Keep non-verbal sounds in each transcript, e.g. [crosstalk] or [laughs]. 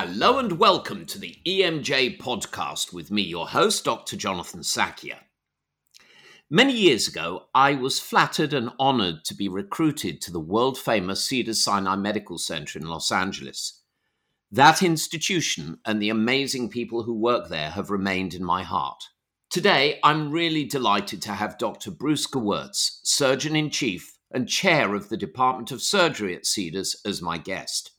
Hello and welcome to the EMJ podcast with me, your host, Dr. Jonathan Sackier. Many years ago, I was flattered and honored to be recruited to the world famous Cedars-Sinai Medical Center in Los Angeles. That institution and the amazing people who work there have remained in my heart. Today, I'm really delighted to have Dr. Bruce Gewertz, Surgeon in Chief and Chair of the Department of Surgery at Cedars, as my guest.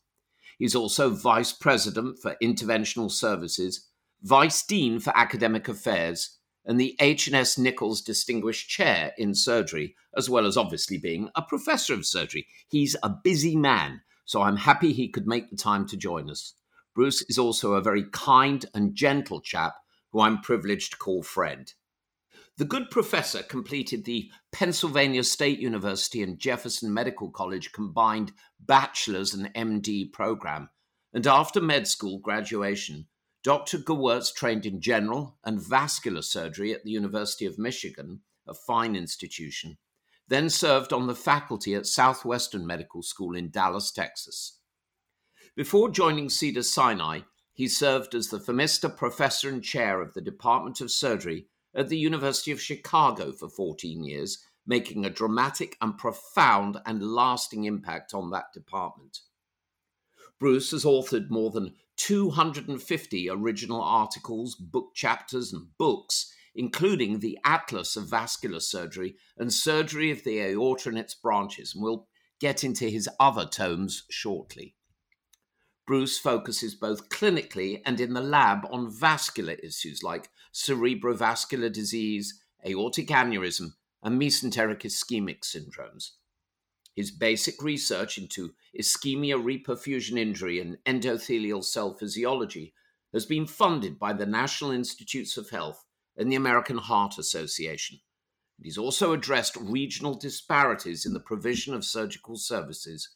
He's also Vice President for Interventional Services, Vice Dean for Academic Affairs, and the H&S Nichols Distinguished Chair in Surgery, as well as obviously being a Professor of Surgery. He's a busy man, so I'm happy he could make the time to join us. Bruce is also a very kind and gentle chap who I'm privileged to call friend. The good professor completed the Pennsylvania State University and Jefferson Medical College combined bachelor's and MD program, and after med school graduation, Dr. Gewertz trained in general and vascular surgery at the University of Michigan, a fine institution, then served on the faculty at Southwestern Medical School in Dallas, Texas. Before joining Cedars-Sinai, he served as the Phemister Professor and Chair of the Department of Surgery at the University of Chicago for 14 years, making a dramatic and profound and lasting impact on that department. Bruce has authored more than 250 original articles, book chapters, and books, including the Atlas of Vascular Surgery and Surgery of the Aorta and its branches, and we'll get into his other tomes shortly. Bruce focuses both clinically and in the lab on vascular issues like cerebrovascular disease, aortic aneurysm, and mesenteric ischemic syndromes. His basic research into ischemia reperfusion injury and endothelial cell physiology has been funded by the National Institutes of Health and the American Heart Association. he's also addressed regional disparities in the provision of surgical services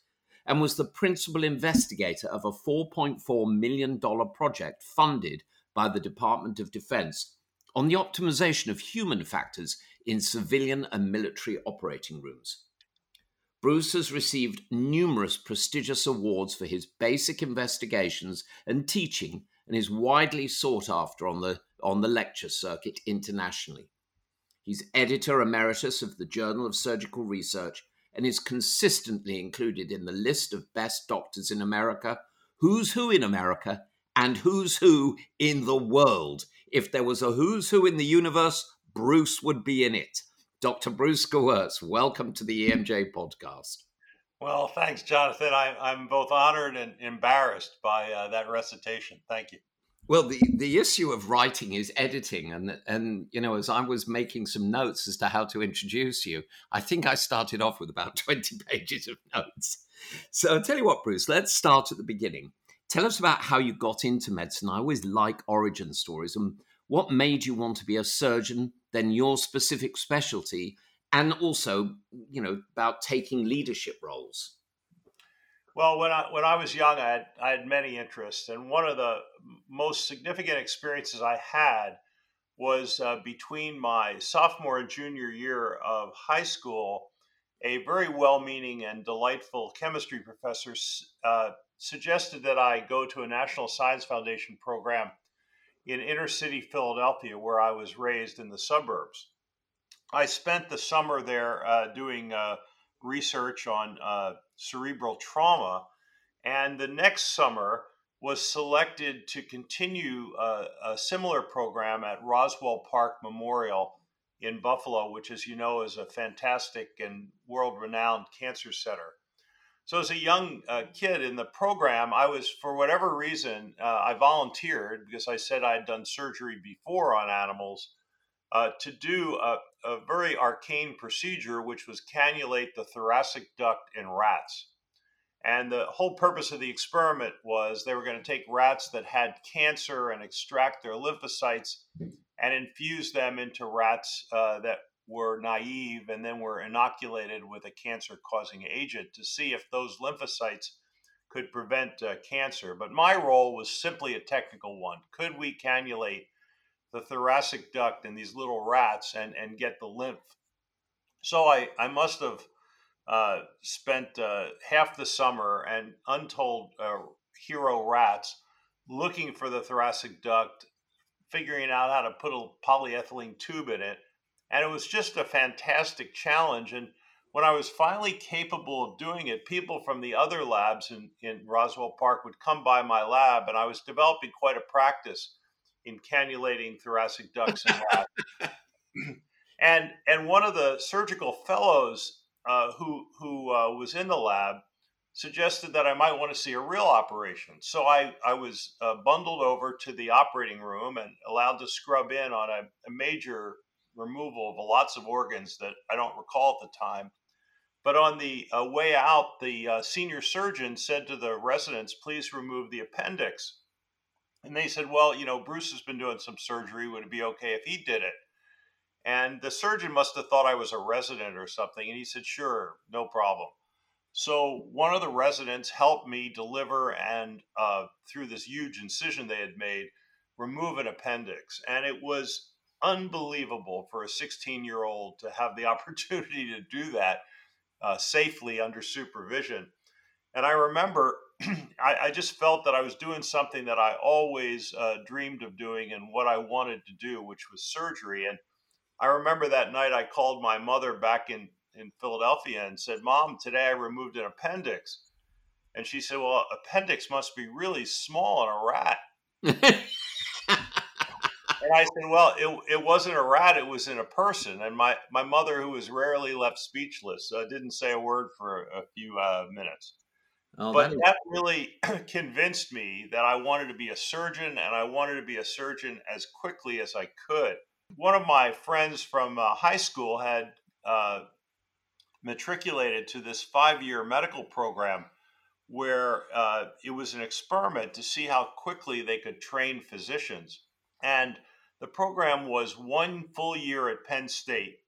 and was the principal investigator of a $4.4 million project funded by the Department of Defense on the optimization of human factors in civilian and military operating rooms. Bruce has received numerous prestigious awards for his basic investigations and teaching and is widely sought after on the, on the lecture circuit internationally. He's editor emeritus of the Journal of Surgical Research and is consistently included in the list of best doctors in America, who's who in America, and who's who in the world. If there was a who's who in the universe, Bruce would be in it. Dr. Bruce Gewertz, welcome to the EMJ podcast. Well, thanks, Jonathan. I, am both honored and embarrassed by uh, that recitation. Thank you. Well, the, the issue of writing is editing, and and you know, as I was making some notes as to how to introduce you, I think I started off with about [laughs] twenty pages of notes. So I'll tell you what, Bruce. Let's start at the beginning. Tell us about how you got into medicine. I always like origin stories, and what made you want to be a surgeon, then your specific specialty, and also, you know, about taking leadership roles. Well, when I when I was young, I had, I had many interests, and one of the most significant experiences I had was uh, between my sophomore and junior year of high school. A very well-meaning and delightful chemistry professor uh, suggested that I go to a National Science Foundation program in inner city Philadelphia, where I was raised in the suburbs. I spent the summer there uh, doing uh, research on uh, cerebral trauma. And the next summer was selected to continue uh, a similar program at Roswell Park Memorial in Buffalo, which, as you know, is a fantastic and world renowned cancer center. So, as a young uh, kid in the program, I was, for whatever reason, uh, I volunteered because I said I had done surgery before on animals uh, to do a, a, very arcane procedure, which was cannulate the thoracic duct in rats. And the whole purpose of the experiment was they were going to take rats that had cancer and extract their lymphocytes and infuse them into rats uh, that were naive and then were inoculated with a cancer causing agent to see if those lymphocytes could prevent uh, cancer. But my role was simply a technical one. Could we cannulate the thoracic duct in these little rats and, and get the lymph. So I, I must have uh, spent uh, half the summer and untold uh, hero rats looking for the thoracic duct, figuring out how to put a polyethylene tube in it. And it was just a fantastic challenge. And when I was finally capable of doing it, people from the other labs in, in Roswell Park would come by my lab, and I was developing quite a practice in cannulating thoracic ducts [laughs] lab. [clears throat] and and one of the surgical fellows uh, who who uh, was in the lab suggested that I might want to see a real operation. So I I was uh, bundled over to the operating room and allowed to scrub in on a, a major removal of lots of organs that I don't recall at the time. But on the uh, way out, the uh, senior surgeon said to the residents, please remove the appendix. And they said, well, you know, Bruce has been doing some surgery. Would it be okay if he did it? And the surgeon must have thought I was a resident or something. And he said, sure, no problem. So one of the residents helped me deliver and, uh, through this huge incision they had made, remove an appendix. And it was unbelievable for a 16 year old to have the [laughs] opportunity to do that uh, safely under supervision. And I remember [clears throat] I, I, just felt that I was doing something that I always uh, dreamed of doing and what I wanted to do, which was surgery. And I remember that night I called my mother back in, in Philadelphia and said, Mom, today I removed an appendix. And she said, Well, appendix must be really small in a rat. [laughs] And I said, well, it, it wasn't a rat, it was in a person. And my, my mother, who was rarely left speechless, uh, didn't say a word for a few uh, minutes. Oh, but that, that really [clears throat] convinced me that I wanted to be a surgeon and I wanted to be a surgeon as quickly as I could. One of my friends from uh, high school had uh, matriculated to this five year medical program where uh, it was an experiment to see how quickly they could train physicians. And the program was one full year at Penn State,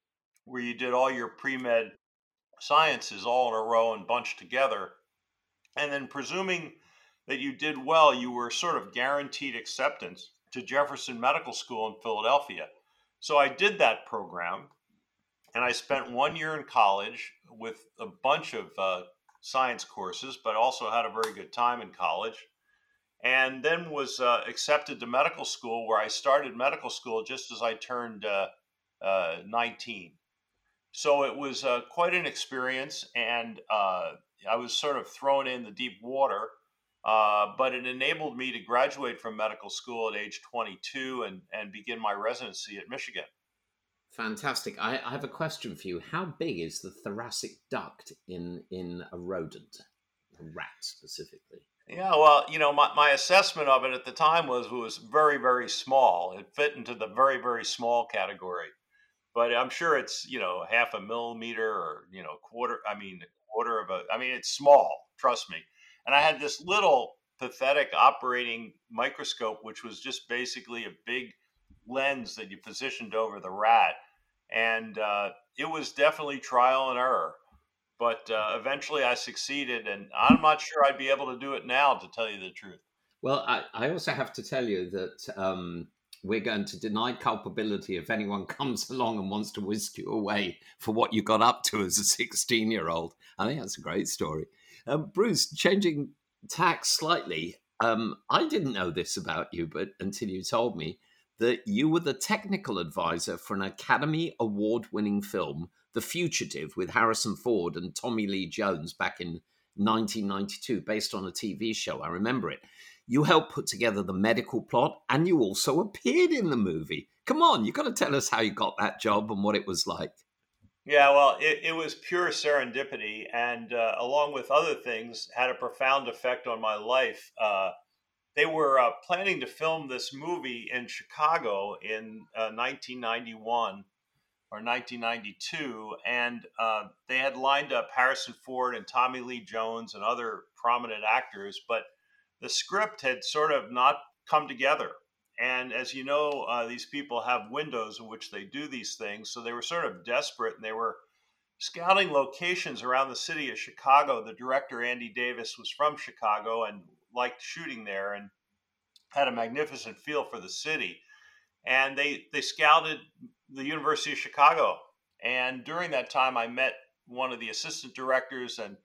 where you did all your pre med sciences all in a row and bunched together. And then, presuming that you did well, you were sort of guaranteed acceptance to Jefferson Medical School in Philadelphia. So I did that program, and I spent one year in college with a bunch of uh, science courses, but also had a very good time in college and then was uh, accepted to medical school where I started medical school just as I turned uh, uh, 19. So it was uh, quite an experience, and uh, I was sort of thrown in the deep water. Uh, but it enabled me to graduate from medical school at age 22 and, and begin my residency at Michigan. Fantastic. I, I have a question for you. How big is the thoracic duct in, in a rodent, a rat specifically? Yeah, well, you know, my, my assessment of it at the time was was very, very small. It fit into the very, very small category. But I'm sure it's, you know, half a millimeter or, you know, quarter, I mean, a quarter of a, I mean, it's small, trust me. And I had this little pathetic operating microscope, which was just basically a big lens that you positioned over the rat. And uh, it was definitely trial and error but uh, eventually I succeeded, and I'm not sure I'd be able to do it now, to tell you the truth. Well, I, I also have to tell you that um, we're going to deny culpability if anyone [laughs] comes along and wants to whisk you away for what you got up to as a 16 year old. I think that's a great story. Um, Bruce, changing tack slightly, um, I didn't know this about you, but until you told me that you were the technical advisor for an Academy Award winning film the Fugitive with Harrison Ford and Tommy Lee Jones back in 1992, based on a TV show. I remember it. You helped put together the medical plot and you also appeared in the movie. Come on, you've got to tell us how you got that job and what it was like. Yeah, well, it, it was pure serendipity, and uh, along with other things, had a profound effect on my life. Uh, they were uh, planning to film this movie in Chicago in 1991 uh, or 1992, and uh, they had lined up Harrison Ford and Tommy Lee Jones and other prominent actors, but the script had sort of not come together. And as you know, uh, these people have windows in which they do these things, so they were sort of desperate, and they were scouting locations around the city of Chicago. The director Andy Davis was from Chicago and liked shooting there, and had a magnificent feel for the city. And they they scouted the University of Chicago. And during that time, I met one of the assistant directors and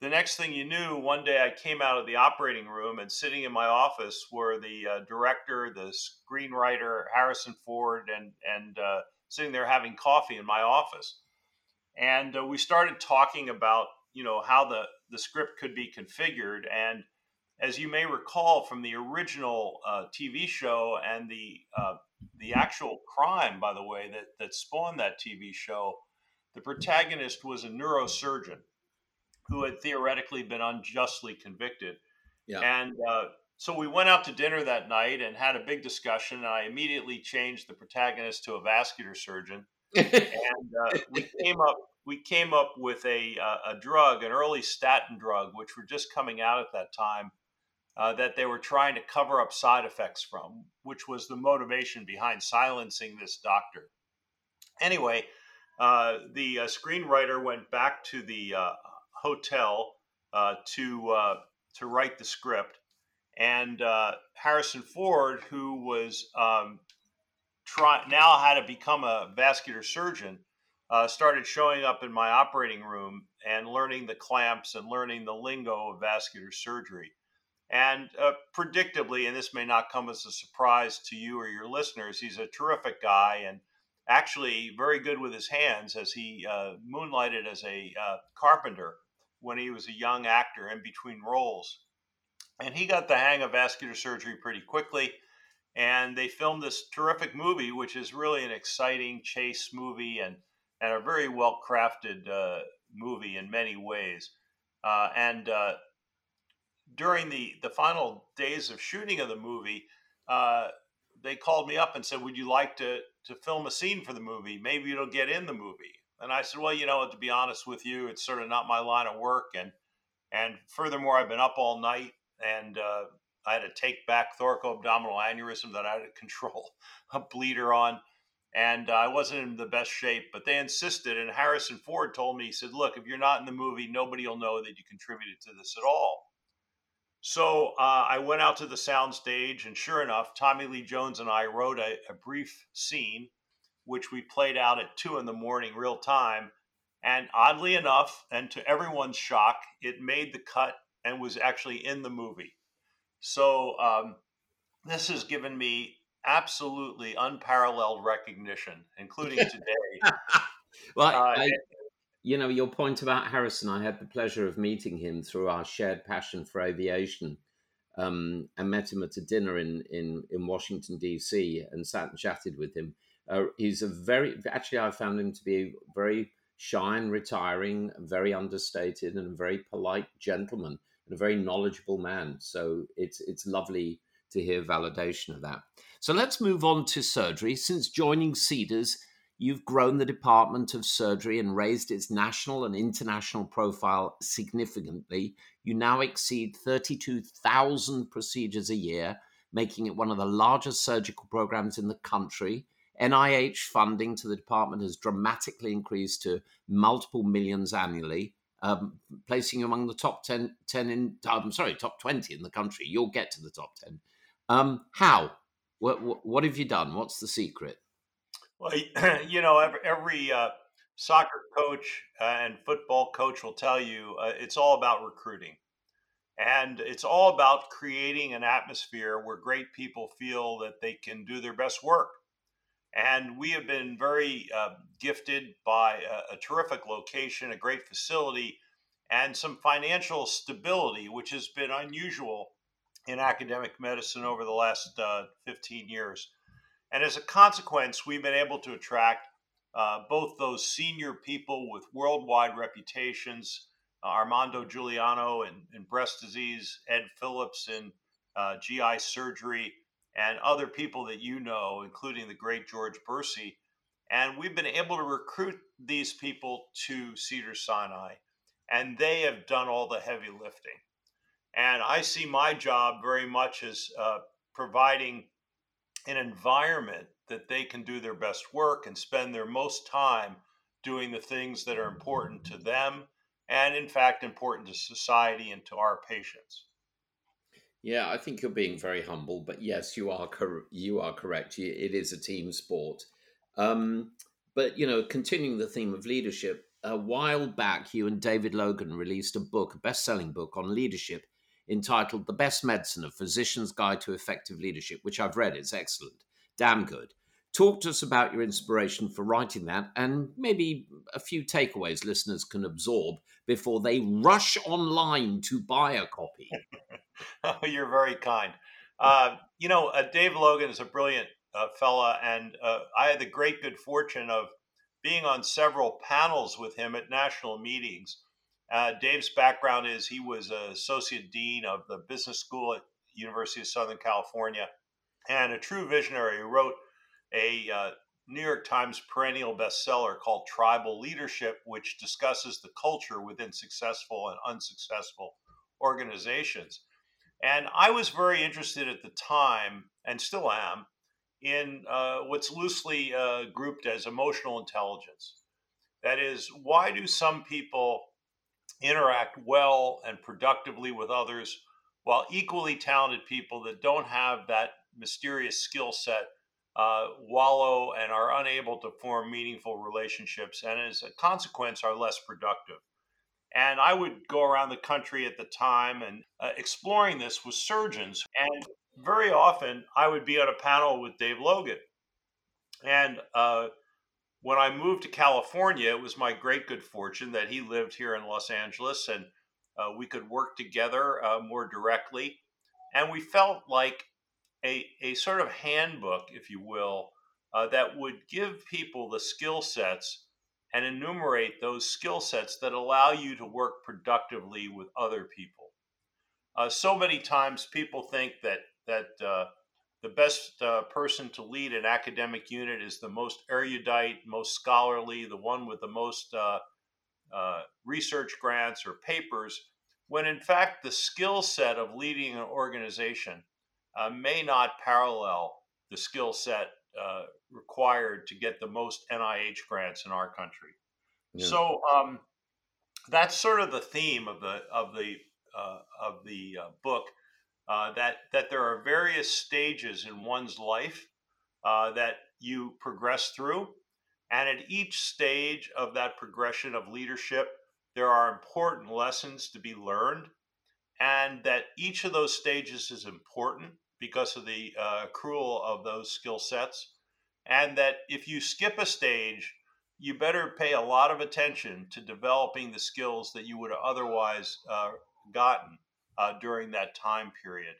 the next thing you knew, one day I came out of the operating room and sitting in my office were the uh, director, the screenwriter, Harrison Ford, and and uh, sitting there having coffee in my office. And uh, we started talking about you know how the the script could be configured. And as you may recall from the original uh, TV show and the uh, the actual crime, by the way, that that spawned that TV show, the protagonist was a neurosurgeon who had theoretically been unjustly convicted. Yeah. And uh, so we went out to dinner that night and had a big discussion. And I immediately changed the protagonist to a vascular surgeon, and uh, we came up we came up with a uh, a drug, an early statin drug, which were just coming out at that time. Uh, that they were trying to cover up side effects from, which was the motivation behind silencing this doctor. Anyway, uh, the uh, screenwriter went back to the hotel uh, to uh, to write the script, and uh, Harrison Ford, who was um, try now had to become a vascular surgeon, uh, started showing up in my operating room and learning the clamps and learning the lingo of vascular surgery. And uh, predictably, and this may not come as a surprise to you or your listeners, he's a terrific guy and actually very good with his hands as he uh, moonlighted as a uh, carpenter when he was a young actor in between roles. And he got the hang of vascular surgery pretty quickly. And they filmed this terrific movie, which is really an exciting chase movie and, and a very well crafted uh, movie in many ways. Uh, and uh, during the, the final days of shooting of the movie, uh, they called me up and said, Would you like to, to film a scene for the movie? Maybe it'll get in the movie. And I said, well, you know, to be honest with you, it's sort of not my line of work. And, and furthermore, I've been up all night and uh, I had to take back thoracoabdominal aneurysm that I had to [laughs] control a bleeder on. And uh, I wasn't in the best shape, but they insisted. And Harrison Ford told me, he said, look, if you're not in the movie, nobody will know that you contributed to this at all. So uh, I went out to the sound stage, and sure enough, Tommy Lee Jones and I wrote a, a brief scene which we played out at two in the morning, real time. And oddly enough, and to everyone's shock, it made the cut and was actually in the movie. So um, this has given me absolutely unparalleled recognition, including [laughs] today. well, uh, I, you know, your point about Harrison, I had the pleasure of meeting him through our shared passion for aviation. Um, and met him at a dinner in, in, in Washington, D.C., and sat and chatted with him. Uh, he's a very actually I found him to be very shy and retiring, very understated, and a very polite gentleman and a very knowledgeable man. So it's it's lovely to hear validation of that. So let's move on to surgery. Since joining Cedars, you've grown the Department of Surgery and raised its national and international profile significantly. You now exceed 32,000 procedures a year, making it one of the largest surgical programs in the country NIH funding to the department has dramatically increased to multiple millions annually, um, placing you among the top 10, 10 in, I'm sorry, top 20 in the country. You'll get to the top 10. Um, how? What, what, what, have you done? What's the secret? Well, [clears throat] you know, every, every uh, soccer coach and football coach will tell you uh, it's all about recruiting. And it's all about creating an atmosphere where great people feel that they can do their best work. And we have been very uh, gifted by a, a, terrific location, a great facility, and some financial stability, which has been unusual in academic medicine over the last uh, 15 years. And as a consequence, we've been able to attract uh, both those senior people with worldwide reputations, uh, Armando Giuliano in, in, breast disease, Ed Phillips in uh, GI surgery, and other people that you know, including the great George Berci. And we've been able to recruit these people to Cedars-Sinai, and they have done all the heavy lifting. And I see my job very much as uh, providing an environment that they can do their best work and spend their most time doing the things that are important to them and, in fact, important to society and to our patients. Yeah, I think you're being very humble, but yes, you are cor- you are correct. It is a team sport. Um, but you know, continuing the theme of leadership, a while back, you and David Logan released a book, a best selling book on leadership entitled The Best Medicine A Physician's Guide to Effective Leadership, which I've read. It's excellent, damn good. Talk to us about your inspiration for writing that and maybe a few takeaways listeners can absorb before they rush online to buy a copy. [laughs] oh, you're very kind. Uh, you know, uh, Dave Logan is a brilliant uh, fella, and uh, I had the great good fortune of being on several panels with him at national meetings. Uh, Dave's background is he was associate dean of the business school at University of Southern California, and a true visionary who wrote a uh, New York Times perennial bestseller called Tribal Leadership, which discusses the culture within successful and unsuccessful organizations. And I was very interested at the time, and still am, in uh, what's loosely uh, grouped as emotional intelligence. That is, why do some people interact well and productively with others while equally talented people that don't have that mysterious skill set uh, wallow and are unable to form meaningful relationships, and as a consequence, are less productive. And I would go around the country at the time and uh, exploring this with surgeons. And very often I would be on a panel with Dave Logan. And uh, when I moved to California, it was my great good fortune that he lived here in Los Angeles and uh, we could work together uh, more directly. And we felt like a, a sort of handbook, if you will, uh, that would give people the skill sets and enumerate those skill sets that allow you to work productively with other people. Uh, so many times people think that that uh, the best uh, person to lead an academic unit is the most erudite, most scholarly, the one with the most uh, uh, research grants or papers, when in fact the skill set of leading an organization uh, may not parallel the skill set uh, required to get the most NIH grants in our country. Yeah. So um, that's sort of the theme of the of the uh, of the uh, book. Uh, that that there are various stages in one's life uh, that you progress through, and at each stage of that progression of leadership, there are important lessons to be learned, and that each of those stages is important because of the uh, accrual of those skill sets. And that if you skip a stage, you better pay a lot of attention to developing the skills that you would have otherwise uh, gotten during that time period.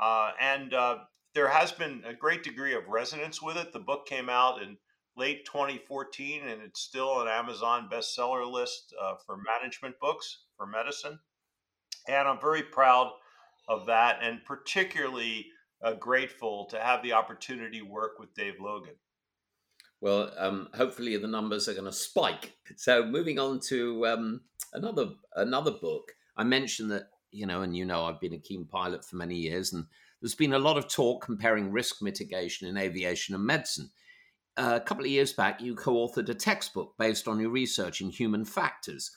Uh, and uh, there has been a great degree of resonance with it. The book came out in late 2014 and it's still an Amazon bestseller list uh, for management books for medicine. And I'm very proud of that, and particularly uh, grateful to have the opportunity to work with Dave Logan. Well, um, hopefully the numbers are going to spike. So moving on to um, another another book, I mentioned that you know, and you know, I've been a keen pilot for many years, and there's been a lot of talk comparing risk mitigation in aviation and medicine. Uh, a couple of years back, you co-authored a textbook based on your research in human factors,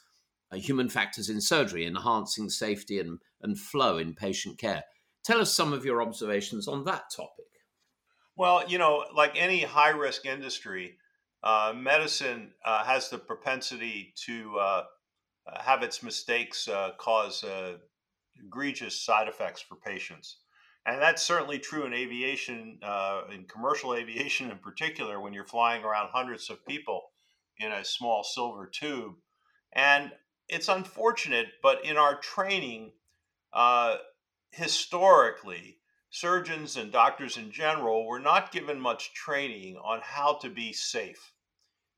uh, human factors in surgery, enhancing safety and, and flow in patient care. Tell us some of your observations on that topic. Well, you know, like any high risk industry, uh, medicine uh, has the propensity to uh, have its mistakes uh, cause egregious side effects for patients. And that's certainly true in aviation, uh, in commercial [laughs] aviation in particular, when you're flying around hundreds of people in a small silver tube. And it's unfortunate, but in our training, historically, surgeons and doctors in general were not given much training on how to be safe.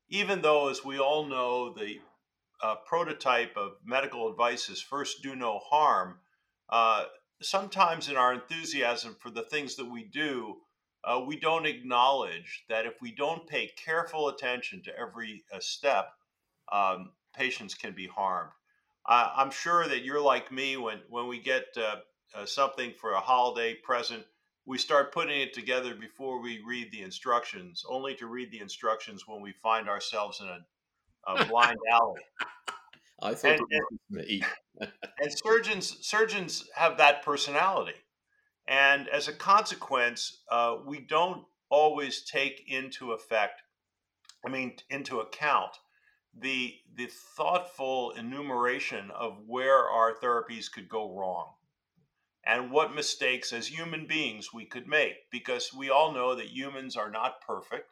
Even though, as we all know, the uh, prototype of medical advice is first do no harm, uh, sometimes in our enthusiasm for the things that we do, uh, we don't acknowledge that if we don't pay careful attention to every uh, step, um, patients can be harmed. I'm sure that you're like me when, when we get uh, uh, something for a holiday present, we start putting it together before we read the instructions, only to read the instructions when we find ourselves in a, a [laughs] blind alley. I thought and, it was me. [laughs] and surgeons surgeons have that personality, and as a consequence, uh, we don't always take into effect, I mean, into account the the thoughtful enumeration of where our therapies could go wrong and what mistakes as human beings we could make because we all know that humans are not perfect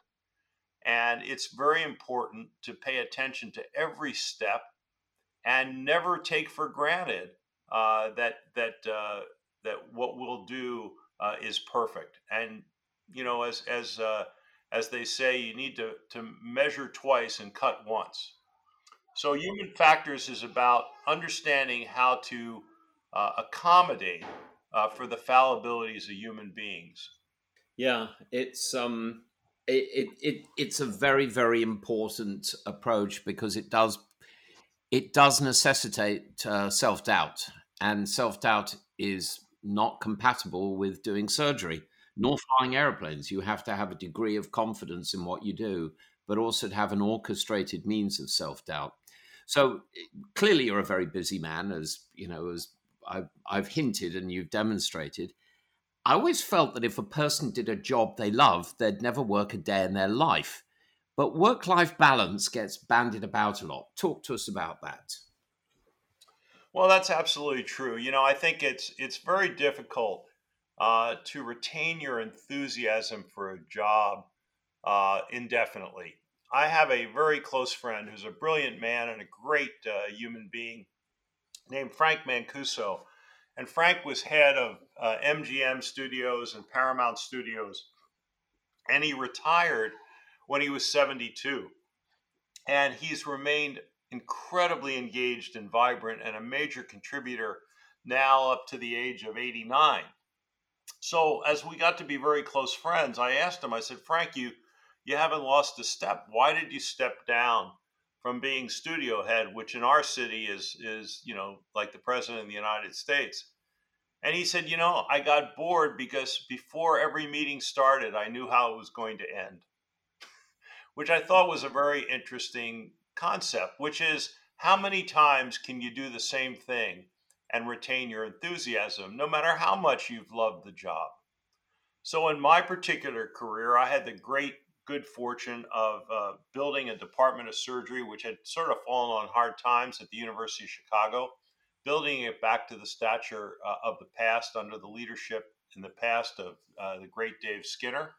and it's very important to pay attention to every step and never take for granted uh, that that uh, that what we'll do uh, is perfect and you know as as uh, as they say, you need to, to measure twice and cut once. So, human factors is about understanding how to uh, accommodate uh, for the fallibilities of human beings. Yeah, it's um, it, it, it it's a very very important approach because it does it does necessitate uh, self doubt, and self doubt is not compatible with doing surgery nor flying airplanes. You have to have a degree of confidence in what you do, but also to have an orchestrated means of self doubt. So clearly, you're a very busy man, as you know, as I've, I've hinted and you've demonstrated. I always felt that if a person did a job they love, they'd never work a day in their life. But work life balance gets bandied about a lot. Talk to us about that. Well, that's absolutely true. You know, I think it's it's very difficult uh, to retain your enthusiasm for a job uh, indefinitely. I have a very close friend who's a brilliant man and a great uh, human being named Frank Mancuso. And Frank was head of MGM uh, Studios and Paramount Studios. And he retired when he was 72. And he's remained incredibly engaged and vibrant and a major contributor now up to the age of 89 so as we got to be very close friends, I asked him, I said, Frank, you you haven't lost a step. Why did you step down from being studio head, which in our city is is, you know, like the president of the United States? And he said, you know, I got bored because before every meeting started, I knew how it was going to end. Which I thought was a very interesting concept, which is how many times can you do the same thing and retain your enthusiasm, no matter how much you've loved the job. So, in my particular career, I had the great good fortune of uh, building a department of surgery, which had sort of fallen on hard times at the University of Chicago, building it back to the stature uh, of the past under the leadership in the past of uh, the great Dave Skinner.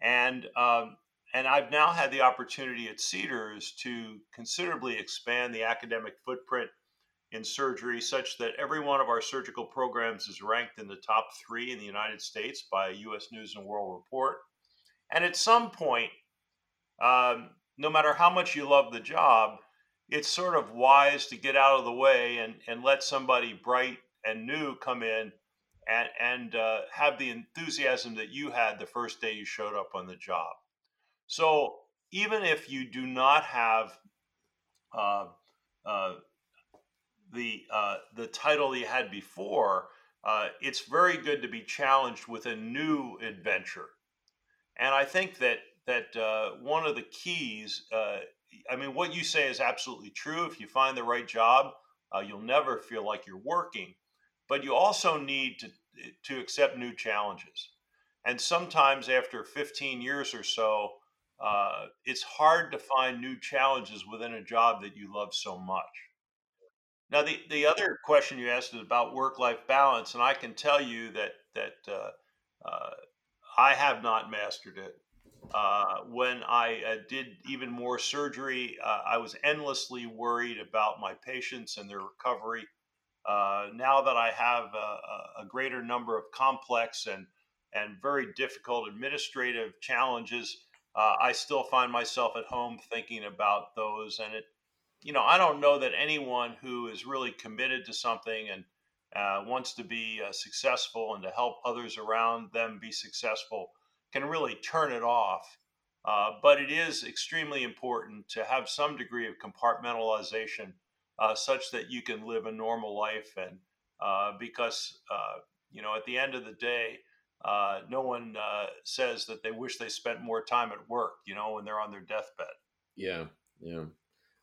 And um, and I've now had the opportunity at Cedars to considerably expand the academic footprint in surgery, such that every one of our surgical programs is ranked in the top three in the United States by U.S. News and World Report. And at some point, um, no matter how much you love the job, it's sort of wise to get out of the way and, and let somebody bright and new come in and, and uh, have the enthusiasm that you had the first day you showed up on the job. So even if you do not have uh, uh, the uh, the title you had before, uh, it's very good to be challenged with a new adventure. And I think that that uh, one of the keys, uh, I mean, what you say is absolutely true. If you find the right job, you'll never feel like you're working. But you also need to to accept new challenges. And sometimes after 15 years or so, uh, it's hard to find new challenges within a job that you love so much. Now, the, the other question you asked is about work life balance, and I can tell you that that uh, uh, I have not mastered it. Uh, when I uh, did even more surgery, uh, I was endlessly worried about my patients and their recovery. Uh, now that I have a, a, greater number of complex and and very difficult administrative challenges, I still find myself at home thinking about those, and it you know, I don't know that anyone who is really committed to something and uh, wants to be uh, successful and to help others around them be successful can really turn it off. Uh, but it is extremely important to have some degree of compartmentalization uh, such that you can live a normal life. And uh, because, uh, you know, at the end of the day, no one uh, says that they wish they spent more time at work, you know, when they're on their deathbed. Yeah, yeah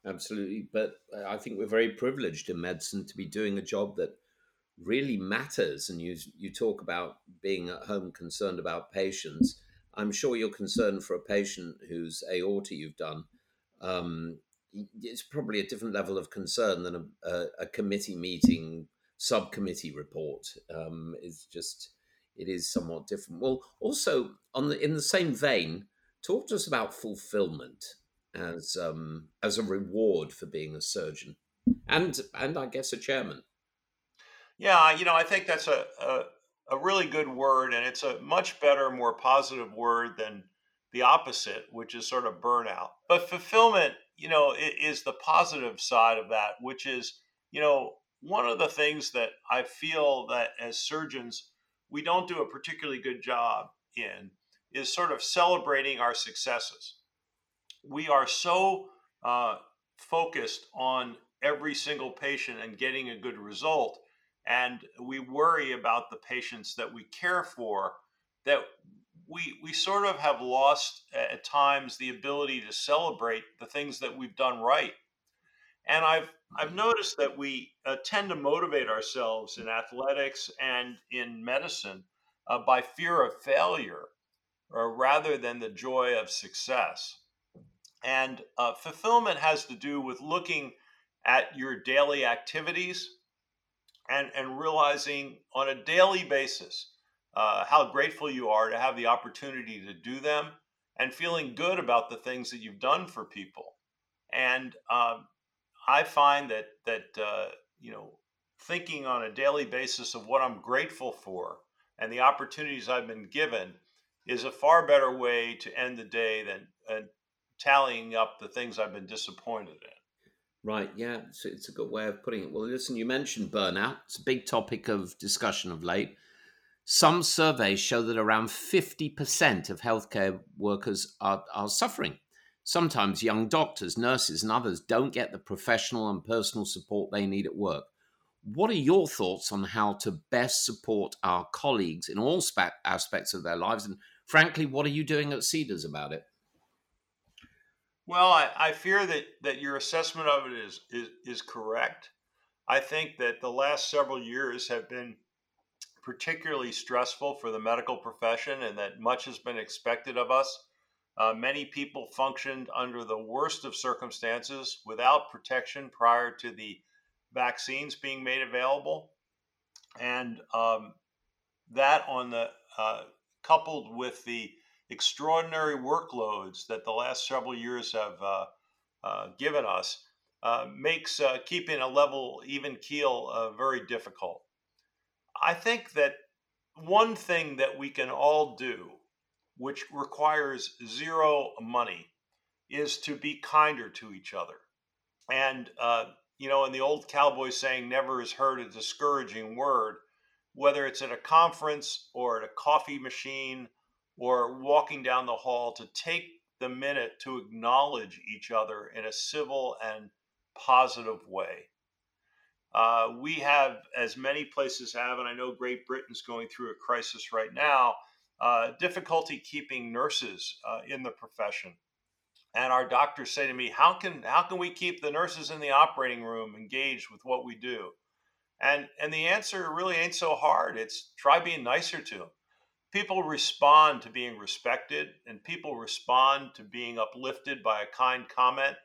absolutely. But uh, I think we're very privileged in medicine to be doing a job that really matters. And you you talk about being at home concerned about patients. I'm sure you're concerned for a patient whose aorta you've done um, it's probably a different level of concern than a, a, a committee meeting subcommittee report. Um, it's just it is somewhat different. Well, also on the in the same vein, talk to us about fulfillment as um, as a reward for being a surgeon, and and I guess a chairman. Yeah, you know, I think that's a, a a really good word, and it's a much better, more positive word than the opposite, which is sort of burnout. But fulfillment, you know, is the positive side of that, which is, you know, one of the things that I feel that as surgeons we don't do a particularly good job in is sort of celebrating our successes. We are so uh, focused on every single patient and getting a good result, and we worry about the patients that we care for that we we sort of have lost at times the ability to celebrate the things that we've done right. And I've I've noticed that we uh, tend to motivate ourselves in athletics and in medicine uh, by fear of failure, or rather than the joy of success. And uh, fulfillment has to do with looking at your daily activities and, and realizing on a daily basis uh, how grateful you are to have the opportunity to do them and feeling good about the things that you've done for people. And um, I find that that uh, you know thinking on a daily basis of what I'm grateful for and the opportunities I've been given is a far better way to end the day than uh, tallying up the things I've been disappointed in. Right. Yeah, it's, it's a good way of putting it. Well, listen, you mentioned burnout. It's a big topic of discussion of late. Some surveys show that around 50% of healthcare workers are, are suffering. Sometimes young doctors, nurses, and others don't get the professional and personal support they need at work. What are your thoughts on how to best support our colleagues in all aspects of their lives? And frankly, what are you doing at Cedars about it? Well, I, I fear that, that your assessment of it is, is, is correct. I think that the last several years have been particularly stressful for the medical profession and that much has been expected of us. Uh, many people functioned under the worst of circumstances without protection prior to the vaccines being made available. And um, that on the uh, coupled with the extraordinary workloads that the last several years have uh, uh given us uh, makes uh, keeping a level even keel very difficult. I think that one thing that we can all do, which requires zero money, is to be kinder to each other. And, uh, you know, in the old cowboy saying, never is heard a discouraging word, whether it's at a conference or at a coffee machine or walking down the hall, to take the minute to acknowledge each other in a civil and positive way. Uh, we have, as many places have, and I know Great Britain's going through a crisis right now, uh, difficulty keeping nurses uh, in the profession. And our doctors say to me, "How can how can we keep the nurses in the operating room engaged with what we do?" And and the answer really ain't so hard. It's try being nicer to them. People respond to being respected, and people respond to being uplifted by a kind comment.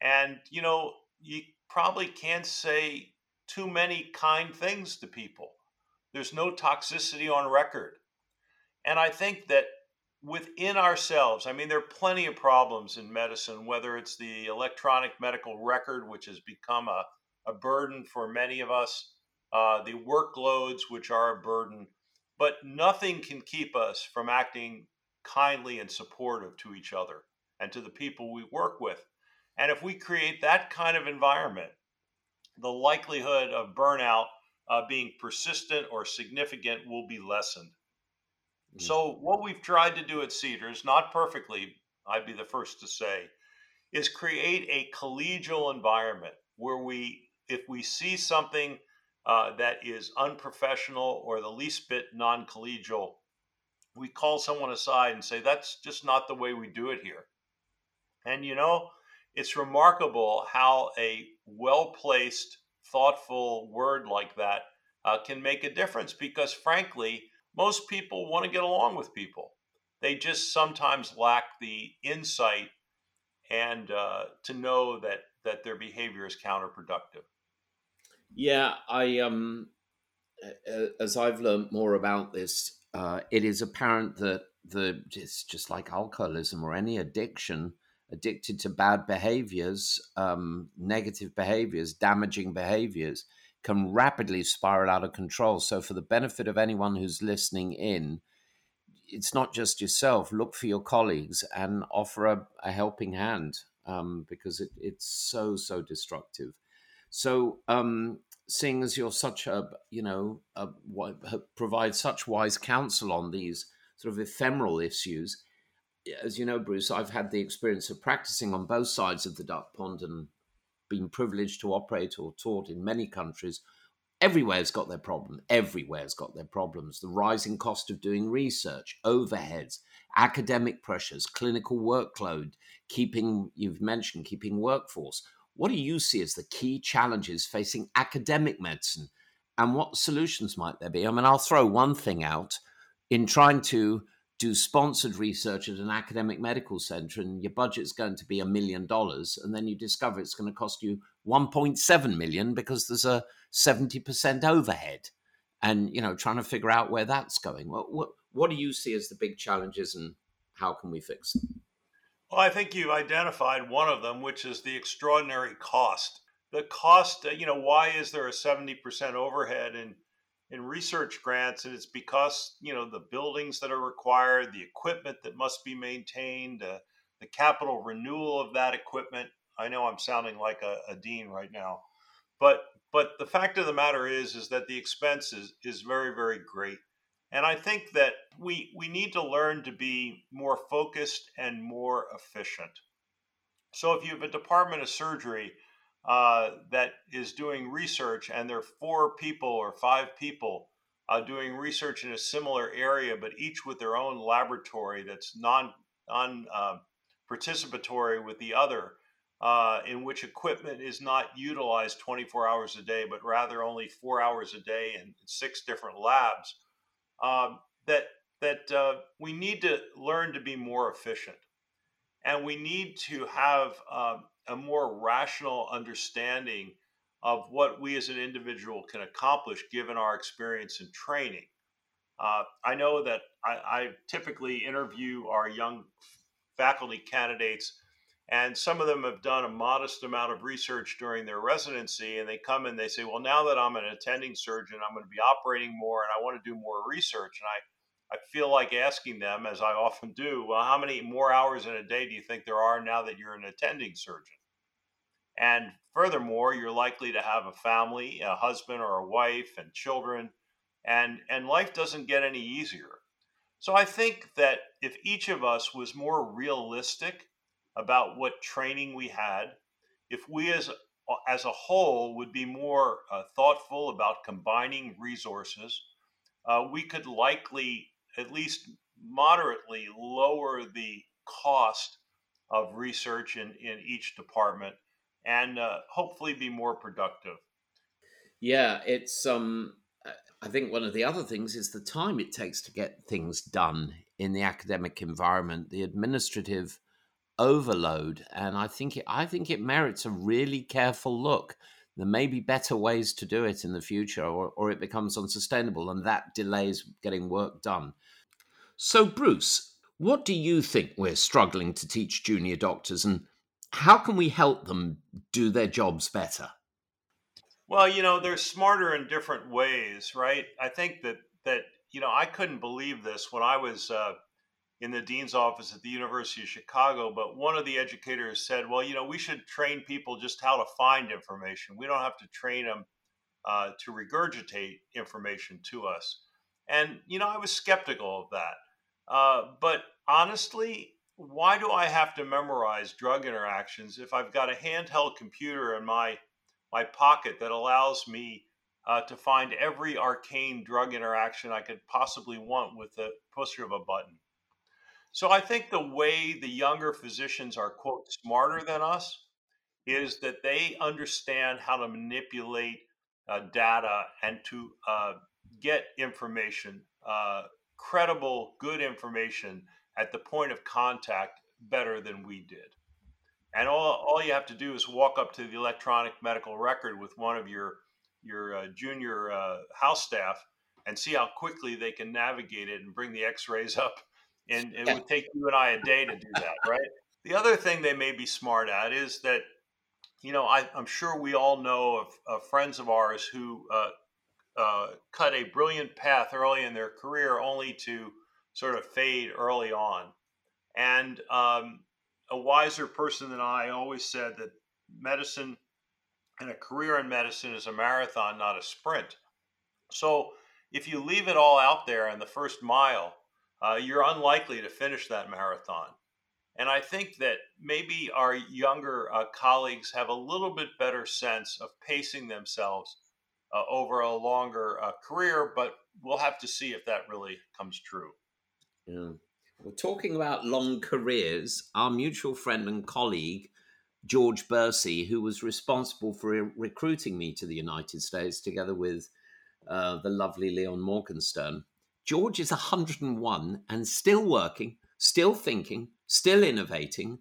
And you know, you probably can't say too many kind things to people. There's no toxicity on record. And I think that within ourselves, I mean, there are plenty of problems in medicine, whether it's the electronic medical record, which has become a, a burden for many of us, uh, the workloads, which are a burden, but nothing can keep us from acting kindly and supportive to each other and to the people we work with. And if we create that kind of environment, the likelihood of burnout uh, being persistent or significant will be lessened. Mm-hmm. So, what we've tried to do at Cedars, not perfectly, I'd be the first to say, is create a collegial environment where we, if we see something uh, that is unprofessional or the least bit non collegial, we call someone aside and say, that's just not the way we do it here. And you know, it's remarkable how a well placed, thoughtful word like that uh, can make a difference because, frankly, most people want to get along with people. They just sometimes lack the insight and uh, to know that that their behavior is counterproductive. Yeah, I um, as I've learned more about this, uh, it is apparent that the it's just like alcoholism or any addiction, addicted to bad behaviors, um, negative behaviors, damaging behaviors, can rapidly spiral out of control. So, for the benefit of anyone who's listening in, it's not just yourself. Look for your colleagues and offer a, a helping hand um, because it, it's so so destructive. So, um, seeing as you're such a you know a, provide such wise counsel on these sort of ephemeral issues, as you know, Bruce, I've had the experience of practicing on both sides of the duck pond and been privileged to operate or taught in many countries everywhere's got their problem. Everywhere's got their problems. The rising cost of doing research, overheads, academic pressures, clinical workload, keeping, you've mentioned, keeping workforce. What do you see as the key challenges facing academic medicine and what solutions might there be? I mean, I'll throw one thing out in trying to do sponsored research at an academic medical center and your budget's going to be a million dollars and then you discover it's going to cost you 1.7 million because there's a 70% overhead. And you know trying to figure out where that's going. What, what, what do you see as the big challenges and how can we fix them? Well i think you've identified one of them which is the extraordinary cost. The cost uh, you know why is there a 70% overhead in in research grants and it's because you know the buildings that are required the equipment that must be maintained uh, the capital renewal of that equipment. I know i'm sounding like a, a dean right now but but the fact of the matter is is that the expense is, is very very great. And i think that we we need to learn to be more focused and more efficient. So if you have a department of surgery uh, that is doing research and there are four people or five people uh, doing research in a similar area but each with their own laboratory that's non non uh, participatory with the other uh, in which equipment is not utilized 24 hours a day, but rather only four hours a day in six different labs, um, that that uh, we need to learn to be more efficient, and we need to have uh, a more rational understanding of what we as an individual can accomplish given our experience and training. Uh, I know that I, I typically interview our young faculty candidates and some of them have done a modest amount of research during their residency, and they come and they say, Well, now that I'm an attending surgeon, I'm going to be operating more and I want to do more research. And I, I feel like asking them, as I often do, Well, how many more hours in a day do you think there are now that you're an attending surgeon? And furthermore, you're likely to have a family, a husband or a wife, and children, and, and life doesn't get any easier. So I think that if each of us was more realistic about what training we had, if we as as a whole would be more uh, thoughtful about combining resources, uh, we could likely at least moderately lower the cost of research in, in each department and uh, hopefully be more productive. Yeah, it's um I think one of the other things is the time it takes to get things done in the academic environment, the administrative overload, and I think it, I think it merits a really careful look. There may be better ways to do it in the future, or, or it becomes unsustainable, and that delays getting work done. So, Bruce, what do you think we're struggling to teach junior doctors, and how can we help them do their jobs better? Well, you know, they're smarter in different ways, right? I think that that you know, I couldn't believe this when I was uh, in the dean's office at the University of Chicago, but one of the educators said, "Well, you know, we should train people just how to find information. We don't have to train them uh, to regurgitate information to us." And you know, I was skeptical of that. Uh, but honestly, why do I have to memorize drug interactions if I've got a handheld computer in my my pocket that allows me uh, to find every arcane drug interaction I could possibly want with the push of a button? So I think the way the younger physicians are, quote, smarter than us is that they understand how to manipulate uh, data and to uh, get information, uh, credible, good information at the point of contact better than we did. and all, all you have to do is walk up to the electronic medical record with one of your your uh, junior uh, house staff and see how quickly they can navigate it and bring the x-rays [laughs] up and it would take you and i a day to do that right? The other thing they may be smart at is that you know I, am sure we all know of, of friends of ours who uh, uh, cut a brilliant path early in their career only to sort of fade early on. And um, a wiser person than I always said that medicine and a career in medicine is a marathon, not a sprint. So if you leave it all out there in the first mile, uh, you're unlikely to finish that marathon. And I think that maybe our younger uh, colleagues have a little bit better sense of pacing themselves uh, over a longer uh, career, but we'll have to see if that really comes true. Yeah. Well, talking about long careers, our mutual friend and colleague, George Berci, who was responsible for re- recruiting me to the United States together with uh, the lovely Leon Morgenstern. George is 101 and still working, still thinking, still innovating.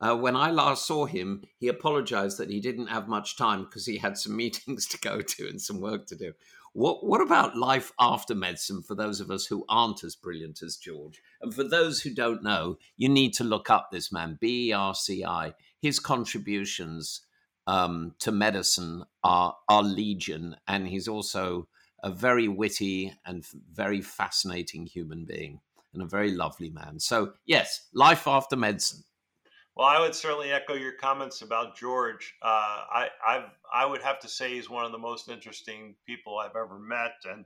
Uh, when I last saw him, he apologized that he didn't have much time because he had some [laughs] meetings to go to and some work to do. What what about life after medicine for those of us who aren't as brilliant as George? And for those who don't know, you need to look up this man, B E R C I. His contributions um, to medicine are are legion, and he's also a very witty and very fascinating human being and a very lovely man. So yes, life after medicine. Well, I would certainly echo your comments about George. Uh, I I've, i would have to say he's one of the most interesting people I've ever met, and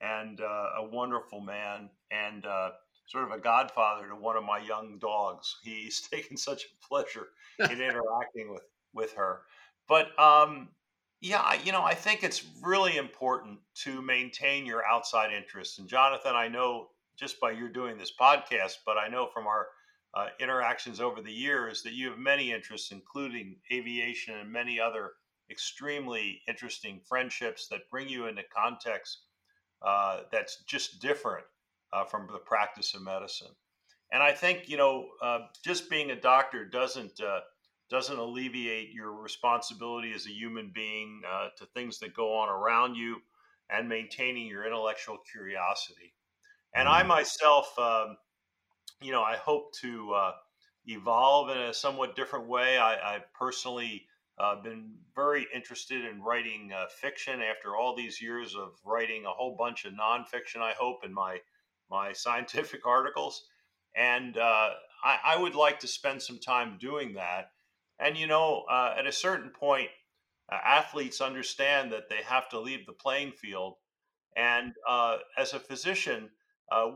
and uh, a wonderful man, and uh, sort of a godfather to one of my young dogs. He's [laughs] taken such a pleasure in [laughs] interacting with with her. But um, yeah, you know, I think it's really important to maintain your outside interests. And Jonathan, I know just by you doing this podcast, but I know from our uh, interactions over the years that you have many interests, including aviation and many other extremely interesting friendships that bring you into context uh, that's just different uh, from the practice of medicine. And I think you know, uh, just being a doctor doesn't uh, doesn't alleviate your responsibility as a human being uh, to things that go on around you and maintaining your intellectual curiosity. And I mm-hmm. myself. Um, you know, I hope to uh, evolve in a somewhat different way. I, I personally uh, been very interested in writing uh, fiction after all these years of writing a whole bunch of nonfiction. I hope in my my [laughs] scientific articles, and uh, I, I, would like to spend some time doing that. And you know, uh, at a certain point, uh, athletes understand that they have to leave the playing field. And uh, as a physician,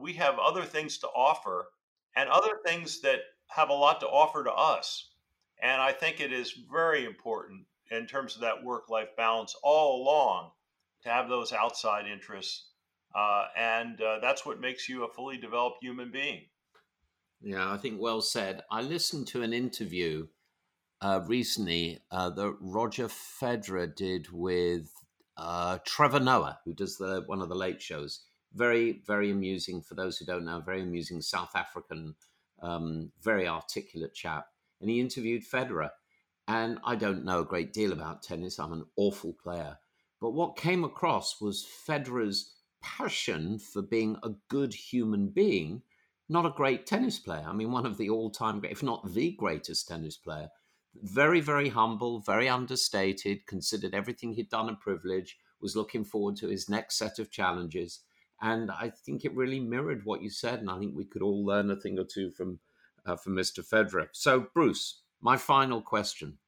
we have other things to offer and other things that have a lot to offer to us. And I think it is very important in terms of that work life balance all along to have those outside interests. Uh, and uh, that's what makes you a fully developed human being. Yeah, I think well said. I listened to an interview uh, recently uh, that Roger Federer did with uh, Trevor Noah, who does the one of the late shows very, very amusing. For those who don't know, very amusing South African, um, very articulate chap. And he interviewed Federer. And I don't know a great deal about tennis. I'm an awful player. But what came across was Federer's passion for being a good human being, not a great tennis player. I mean, one of the all time, great if not the greatest tennis player. Very, very humble, very understated, considered everything he'd done a privilege, was looking forward to his next set of challenges and I think it really mirrored what you said, and I think we could all learn a thing or two from uh, from Mr. Federer. So, Bruce, my final question: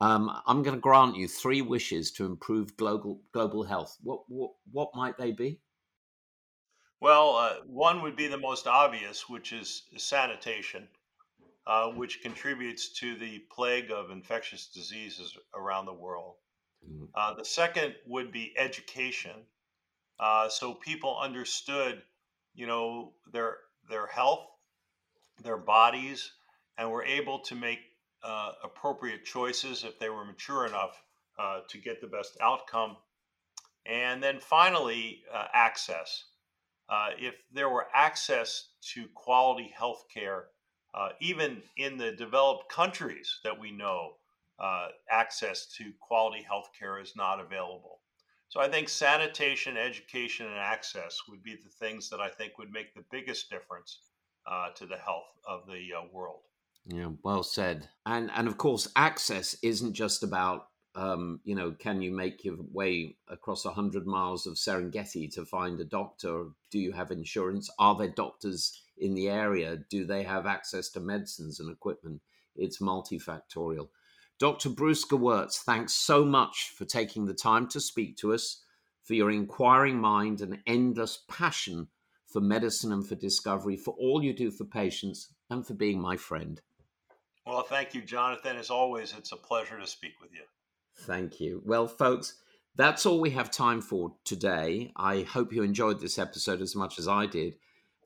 um, I'm going to grant you three wishes to improve global global health. What what, what might they be? Well, uh, one would be the most obvious, which is sanitation, uh, which contributes to the plague of infectious diseases around the world. Mm-hmm. Uh, the second would be education, uh, so people understood, you know, their their health, their bodies, and were able to make uh, appropriate choices if they were mature enough uh, to get the best outcome. And then finally, uh, access. Uh, if there were access to quality health care Uh, even in the developed countries that we know, uh, access to quality health care is not available. So I think sanitation, education, and access would be the things that I think would make the biggest difference uh, to the health of the uh, world. Yeah, well said. And and of course, access isn't just about um, you know, can you make your way across 100 miles of Serengeti to find a doctor? Do you have insurance? Are there doctors in the area? Do they have access to medicines and equipment? It's multifactorial. Dr. Bruce Gewertz, thanks so much for taking the time to speak to us, for your inquiring mind and endless passion for medicine and for discovery, for all you do for patients, and for being my friend. Well, thank you, Jonathan. As always, it's a pleasure to speak with you. Thank you. Well, folks, that's all we have time for today. I hope you enjoyed this episode as much as I did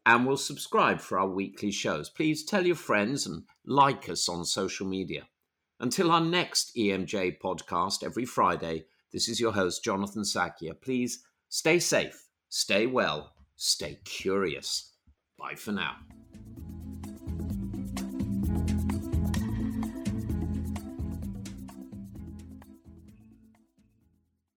and will subscribe for our weekly shows. Please tell your friends and like us on social media. Until our next EMJ podcast every Friday, this is your host, Jonathan Sackier. Please stay safe, stay well, stay curious. Bye for now.